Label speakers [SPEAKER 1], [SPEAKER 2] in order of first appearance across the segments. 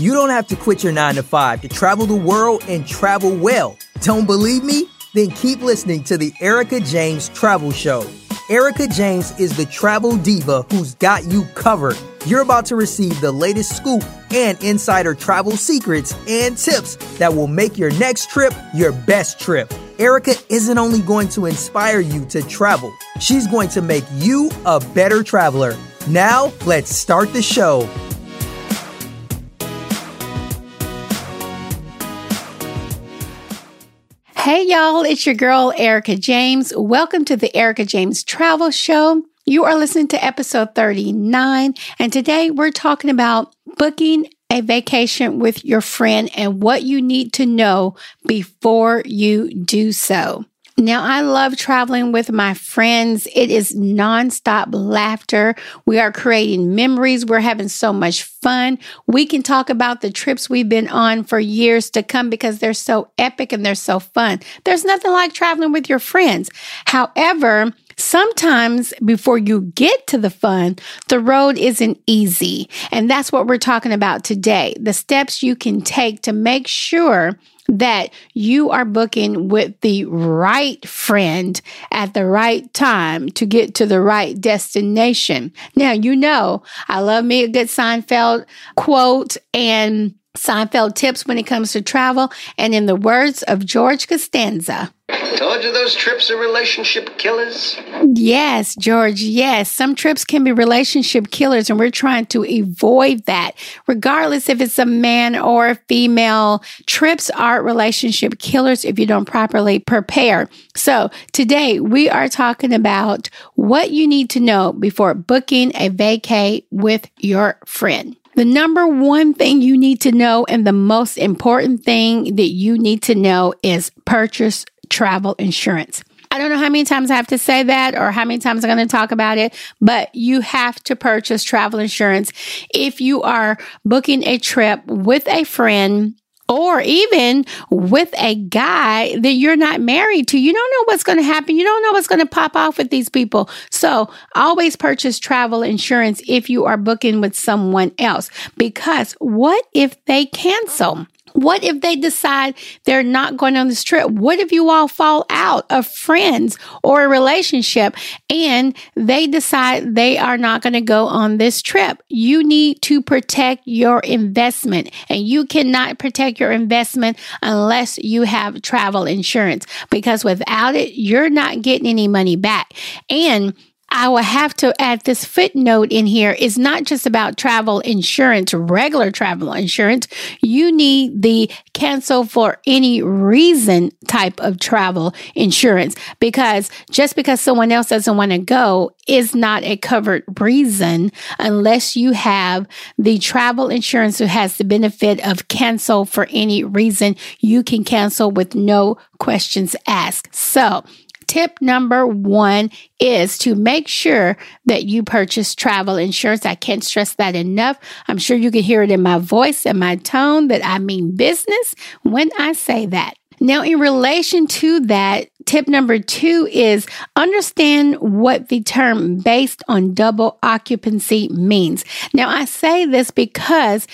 [SPEAKER 1] You don't have to quit your 9 to 5 to travel the world and travel well. Don't believe me? Then keep listening to the Erica James Travel Show. Erica James is the travel diva who's got you covered. You're about to receive the latest scoop and insider travel secrets and tips that will make your next trip your best trip. Erica isn't only going to inspire you to travel, she's going to make you a better traveler. Now, let's start the show.
[SPEAKER 2] Hey, y'all, it's your girl, Erica James. Welcome to the Erica James Travel Show. You are listening to episode 39, and today we're talking about booking a vacation with your friend and what you need to know before you do so. Now, I love traveling with my friends. It is nonstop laughter. We are creating memories. We're having so much fun. We can talk about the trips we've been on for years to come because they're so epic and they're so fun. There's nothing like traveling with your friends. However, Sometimes before you get to the fun, the road isn't easy. And that's what we're talking about today. The steps you can take to make sure that you are booking with the right friend at the right time to get to the right destination. Now, you know, I love me a good Seinfeld quote and Seinfeld tips when it comes to travel. And in the words of George Costanza,
[SPEAKER 3] Told you those trips are relationship killers.
[SPEAKER 2] Yes, George. Yes. Some trips can be relationship killers, and we're trying to avoid that. Regardless if it's a man or a female, trips are relationship killers if you don't properly prepare. So today we are talking about what you need to know before booking a vacay with your friend. The number one thing you need to know and the most important thing that you need to know is purchase travel insurance. I don't know how many times I have to say that or how many times I'm going to talk about it, but you have to purchase travel insurance if you are booking a trip with a friend or even with a guy that you're not married to. You don't know what's going to happen. You don't know what's going to pop off with these people. So always purchase travel insurance if you are booking with someone else, because what if they cancel? What if they decide they're not going on this trip? What if you all fall out of friends or a relationship and they decide they are not going to go on this trip? You need to protect your investment and you cannot protect your investment unless you have travel insurance because without it, you're not getting any money back. And I will have to add this footnote in here is not just about travel insurance, regular travel insurance. You need the cancel for any reason type of travel insurance because just because someone else doesn't want to go is not a covered reason unless you have the travel insurance who has the benefit of cancel for any reason. You can cancel with no questions asked. So Tip number one is to make sure that you purchase travel insurance. I can't stress that enough. I'm sure you can hear it in my voice and my tone that I mean business when I say that. Now, in relation to that, tip number two is understand what the term based on double occupancy means. Now, I say this because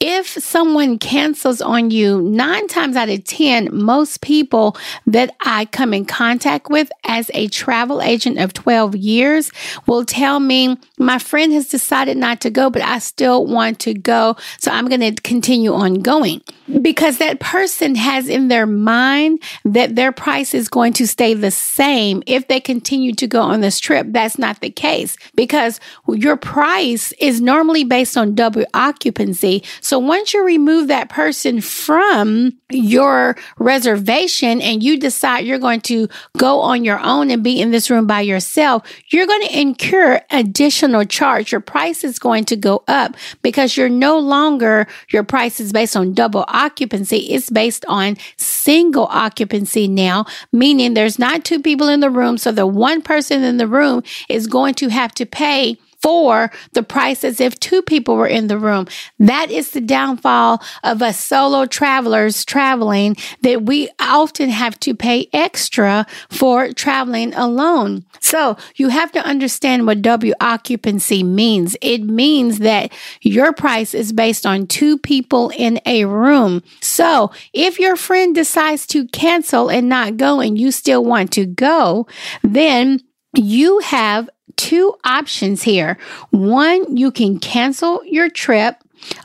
[SPEAKER 2] if someone cancels on you, nine times out of 10, most people that I come in contact with as a travel agent of 12 years will tell me, my friend has decided not to go, but I still want to go. So I'm going to continue on going because that person has in their mind that their price is going to stay the same if they continue to go on this trip. That's not the case because your price is normally based on double occupancy. So once you remove that person from your reservation and you decide you're going to go on your own and be in this room by yourself, you're going to incur additional charge. Your price is going to go up because you're no longer, your price is based on double occupancy. It's based on single occupancy now, meaning there's not two people in the room. So the one person in the room is going to have to pay for the price as if two people were in the room. That is the downfall of us solo travelers traveling that we often have to pay extra for traveling alone. So you have to understand what double occupancy means. It means that your price is based on two people in a room. So if your friend decides to cancel and not go and you still want to go, then you have two options here. One, you can cancel your trip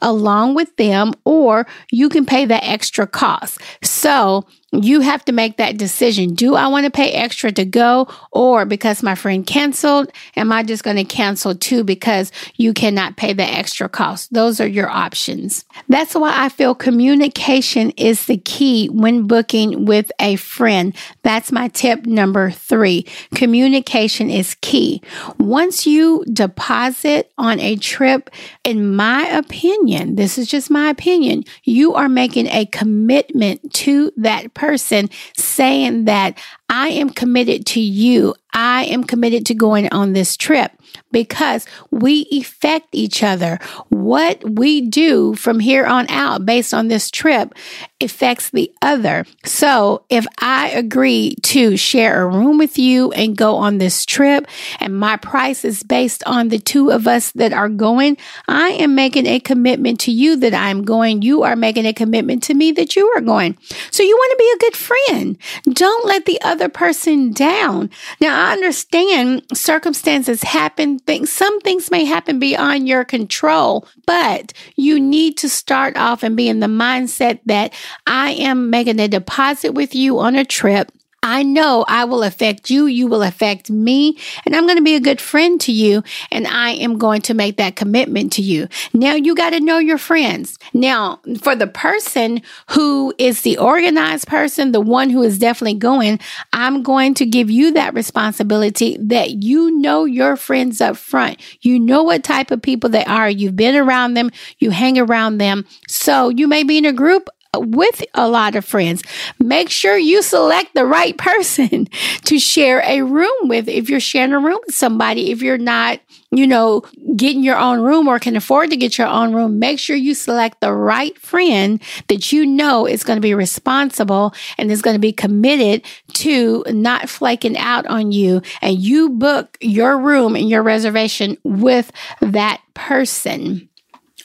[SPEAKER 2] along with them, or you can pay the extra cost. So you have to make that decision. Do I want to pay extra to go or because my friend canceled, am I just going to cancel too because you cannot pay the extra cost? Those are your options. That's why I feel communication is the key when booking with a friend. That's my tip number three. Communication is key. Once you deposit on a trip, in my opinion, this is just my opinion, you are making a commitment to that person saying that I am committed to you. I am committed to going on this trip because we affect each other. What we do from here on out based on this trip affects the other. So if I agree to share a room with you and go on this trip and my price is based on the two of us that are going, I am making a commitment to you that I'm going. You are making a commitment to me that you are going. So you want to be a good friend. Don't let the other person down. Now I understand circumstances happen. Things, some things may happen beyond your control, but you need to start off and be in the mindset that I am making a deposit with you on a trip. I know I will affect you. You will affect me. And I'm going to be a good friend to you. And I am going to make that commitment to you. Now you got to know your friends. Now, for the person who is the organized person, the one who is definitely going, I'm going to give you that responsibility that you know your friends up front. You know what type of people they are. You've been around them. You hang around them. So you may be in a group with a lot of friends. Make sure you select the right person to share a room with. If you're sharing a room with somebody, if you're not, you know, getting your own room or can afford to get your own room, make sure you select the right friend that you know is going to be responsible and is going to be committed to not flaking out on you. And you book your room and your reservation with that person.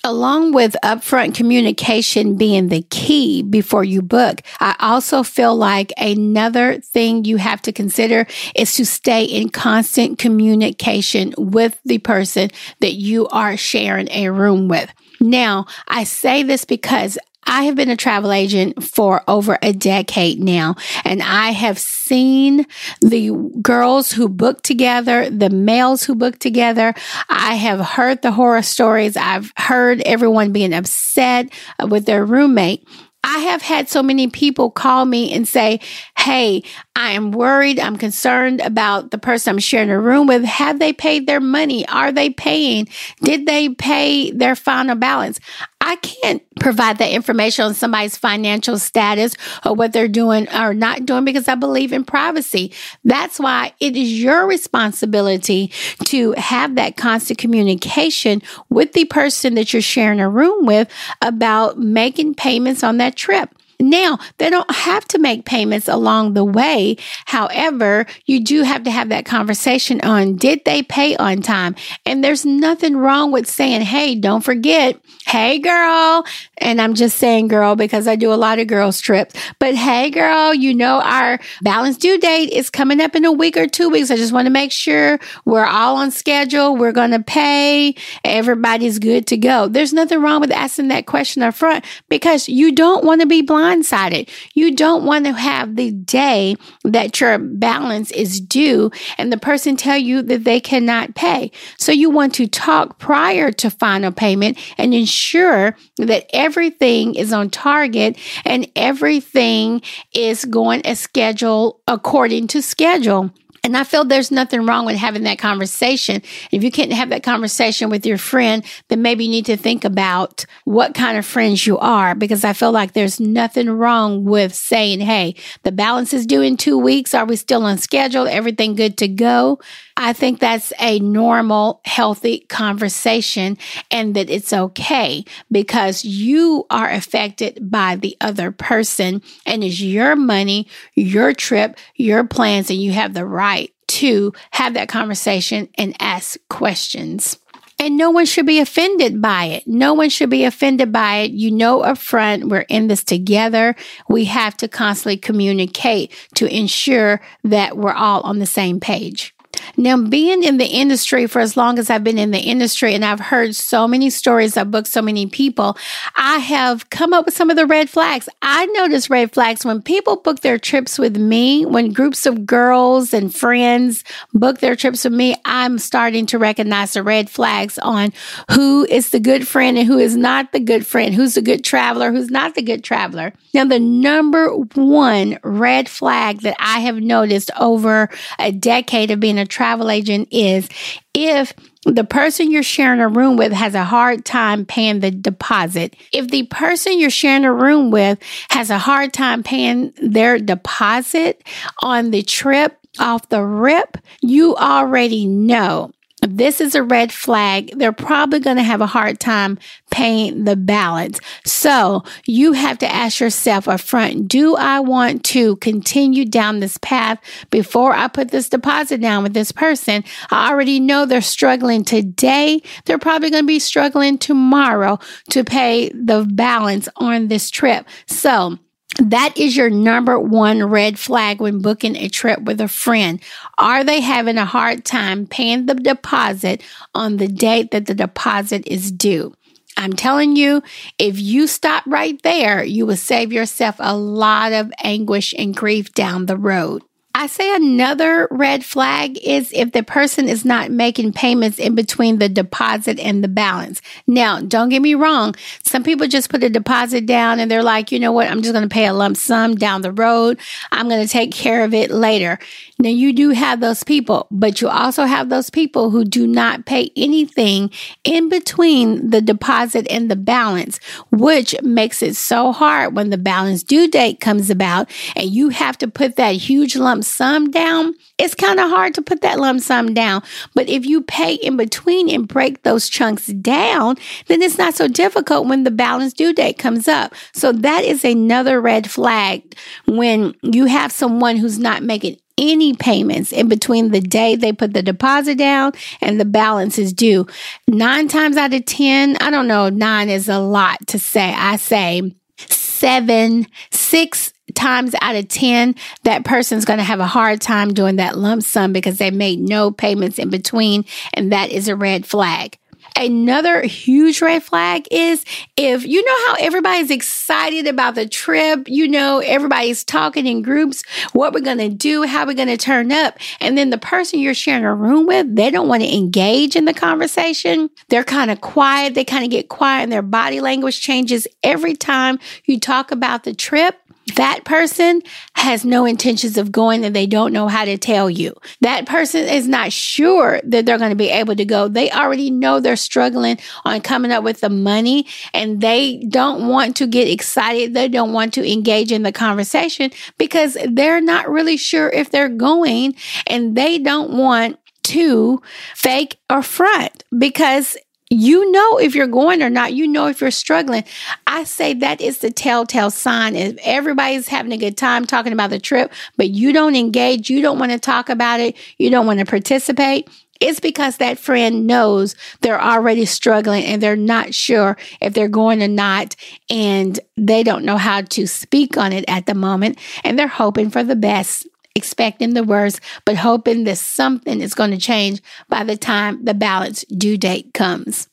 [SPEAKER 2] Along with upfront communication being the key before you book, I also feel like another thing you have to consider is to stay in constant communication with the person that you are sharing a room with. Now, I say this because I have been a travel agent for over a decade now, and I have seen the girls who book together, the males who book together. I have heard the horror stories. I've heard everyone being upset with their roommate. I have had so many people call me and say, Hey, I am worried. I'm concerned about the person I'm sharing a room with. Have they paid their money? Are they paying? Did they pay their final balance? I can't provide that information on somebody's financial status or what they're doing or not doing because I believe in privacy. That's why it is your responsibility to have that constant communication with the person that you're sharing a room with about making payments on that trip. Now, they don't have to make payments along the way. However, you do have to have that conversation on did they pay on time? And there's nothing wrong with saying, hey, don't forget, hey, girl. And I'm just saying girl because I do a lot of girls trips. But hey, girl, you know, our balance due date is coming up in a week or two weeks. I just want to make sure we're all on schedule. We're going to pay. Everybody's good to go. There's nothing wrong with asking that question up front because you don't want to be blind blindsided. You don't want to have the day that your balance is due and the person tell you that they cannot pay. So you want to talk prior to final payment and ensure that everything is on target and everything is going as scheduled according to schedule. And I feel there's nothing wrong with having that conversation. If you can't have that conversation with your friend, then maybe you need to think about what kind of friends you are because I feel like there's nothing wrong with saying, Hey, the balance is due in two weeks. Are we still on schedule? Everything good to go? I think that's a normal, healthy conversation and that it's okay because you are affected by the other person and it's your money, your trip, your plans, and you have the right to have that conversation and ask questions. And no one should be offended by it. No one should be offended by it. You know, upfront, we're in this together. We have to constantly communicate to ensure that we're all on the same page. Now, being in the industry for as long as I've been in the industry and I've heard so many stories, I've booked so many people, I have come up with some of the red flags. I notice red flags when people book their trips with me, when groups of girls and friends book their trips with me, I'm starting to recognize the red flags on who is the good friend and who is not the good friend, who's the good traveler, who's not the good traveler. Now, the number one red flag that I have noticed over a decade of being a travel agent is if the person you're sharing a room with has a hard time paying the deposit. If the person you're sharing a room with has a hard time paying their deposit on the trip off the rip, you already know this is a red flag. They're probably going to have a hard time paying the balance. So you have to ask yourself up front, do I want to continue down this path before I put this deposit down with this person? I already know they're struggling today. They're probably going to be struggling tomorrow to pay the balance on this trip. So that is your number one red flag when booking a trip with a friend. Are they having a hard time paying the deposit on the date that the deposit is due? I'm telling you, if you stop right there, you will save yourself a lot of anguish and grief down the road. I say another red flag is if the person is not making payments in between the deposit and the balance. Now, don't get me wrong. Some people just put a deposit down and they're like, you know what? I'm just going to pay a lump sum down the road. I'm going to take care of it later. Now, you do have those people, but you also have those people who do not pay anything in between the deposit and the balance, which makes it so hard when the balance due date comes about and you have to put that huge lump sum down. It's kind of hard to put that lump sum down. But if you pay in between and break those chunks down, then it's not so difficult when the balance due date comes up. So that is another red flag when you have someone who's not making any payments in between the day they put the deposit down and the balance is due. Nine times out of 10, I don't know, nine is a lot to say. I say seven, six times out of 10, that person's going to have a hard time doing that lump sum because they made no payments in between. And that is a red flag. Another huge red flag is if you know how everybody's excited about the trip, you know, everybody's talking in groups, what we're going to do, how we're going to turn up. And then the person you're sharing a room with, they don't want to engage in the conversation. They're kind of quiet. They kind of get quiet and their body language changes every time you talk about the trip that person has no intentions of going and they don't know how to tell you. That person is not sure that they're going to be able to go. They already know they're struggling on coming up with the money and they don't want to get excited. They don't want to engage in the conversation because they're not really sure if they're going and they don't want to fake or front because you know if you're going or not. You know if you're struggling. I say that is the telltale sign. If everybody's having a good time talking about the trip, but you don't engage, you don't want to talk about it, you don't want to participate, it's because that friend knows they're already struggling and they're not sure if they're going or not. And they don't know how to speak on it at the moment. And they're hoping for the best expecting the worst, but hoping that something is going to change by the time the balance due date comes.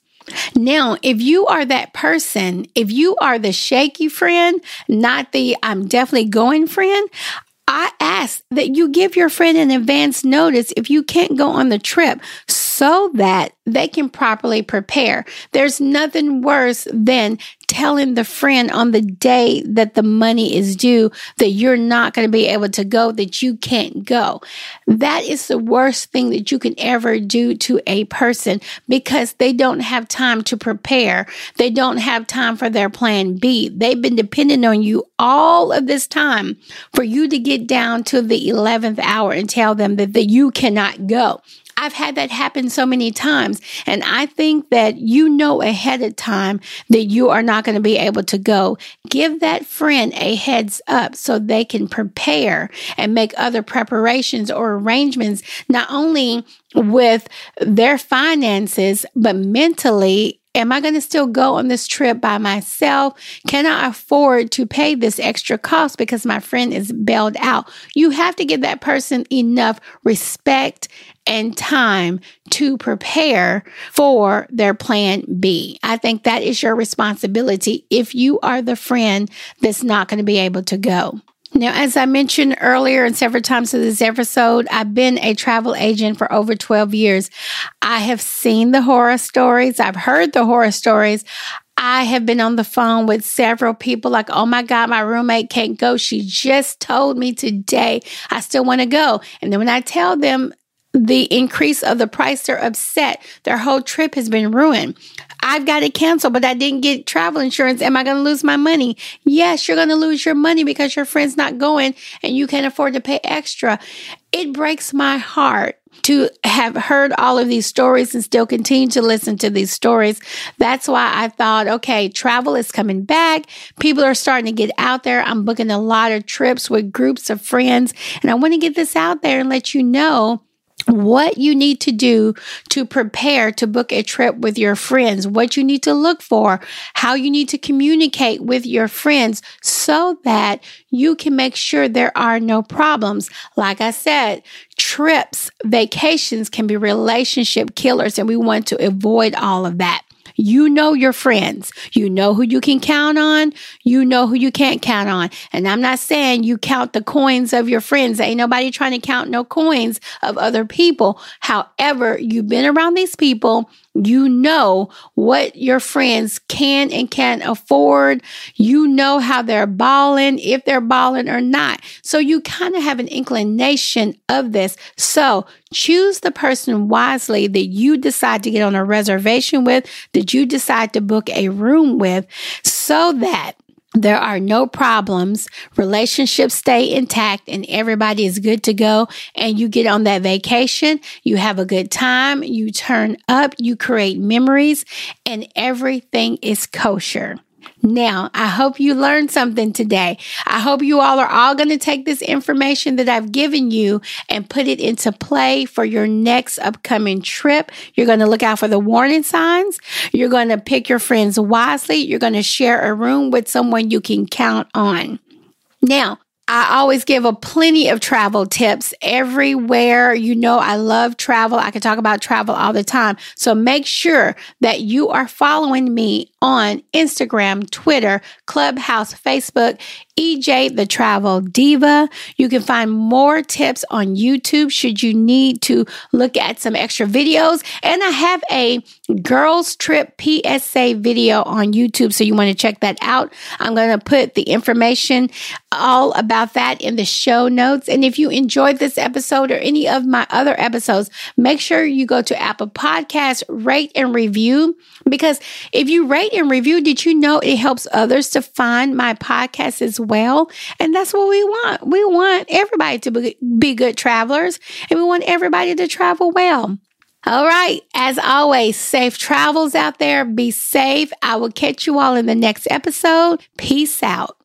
[SPEAKER 2] Now, if you are that person, if you are the shaky friend, not the I'm definitely going friend, I ask that you give your friend an advance notice if you can't go on the trip so that they can properly prepare. There's nothing worse than telling the friend on the day that the money is due that you're not going to be able to go, that you can't go. That is the worst thing that you can ever do to a person because they don't have time to prepare. They don't have time for their plan B. They've been depending on you all of this time for you to get down to the 11th hour and tell them that, that you cannot go. I've had that happen so many times. And I think that you know ahead of time that you are not going to be able to go. Give that friend a heads up so they can prepare and make other preparations or arrangements, not only with their finances, but mentally Am I going to still go on this trip by myself? Can I afford to pay this extra cost because my friend is bailed out? You have to give that person enough respect and time to prepare for their plan B. I think that is your responsibility if you are the friend that's not going to be able to go. Now, as I mentioned earlier and several times in this episode, I've been a travel agent for over 12 years. I have seen the horror stories. I've heard the horror stories. I have been on the phone with several people like, oh my God, my roommate can't go. She just told me today I still want to go. And then when I tell them the increase of the price, they're upset. Their whole trip has been ruined. I've got to cancel, but I didn't get travel insurance. Am I going to lose my money? Yes, you're going to lose your money because your friend's not going and you can't afford to pay extra. It breaks my heart to have heard all of these stories and still continue to listen to these stories. That's why I thought, okay, travel is coming back. People are starting to get out there. I'm booking a lot of trips with groups of friends and I want to get this out there and let you know what you need to do to prepare to book a trip with your friends, what you need to look for, how you need to communicate with your friends so that you can make sure there are no problems. Like I said, trips, vacations can be relationship killers, and we want to avoid all of that. You know your friends. You know who you can count on. You know who you can't count on. And I'm not saying you count the coins of your friends. Ain't nobody trying to count no coins of other people. However, you've been around these people you know what your friends can and can't afford. You know how they're balling, if they're balling or not. So you kind of have an inclination of this. So choose the person wisely that you decide to get on a reservation with, that you decide to book a room with, so that there are no problems, relationships stay intact, and everybody is good to go. And you get on that vacation, you have a good time, you turn up, you create memories, and everything is kosher. Now, I hope you learned something today. I hope you all are all going to take this information that I've given you and put it into play for your next upcoming trip. You're going to look out for the warning signs. You're going to pick your friends wisely. You're going to share a room with someone you can count on. Now, I always give a plenty of travel tips everywhere. You know, I love travel. I can talk about travel all the time. So make sure that you are following me on Instagram, Twitter, Clubhouse, Facebook, EJ the Travel Diva. You can find more tips on YouTube should you need to look at some extra videos. And I have a girls trip PSA video on YouTube. So you want to check that out. I'm going to put the information all about that in the show notes. And if you enjoyed this episode or any of my other episodes, make sure you go to Apple Podcasts, rate and review. Because if you rate and review, did you know it helps others to find my podcast as well? And that's what we want. We want everybody to be, good travelers and we want everybody to travel well. All right. As always, safe travels out there. Be safe. I will catch you all in the next episode. Peace out.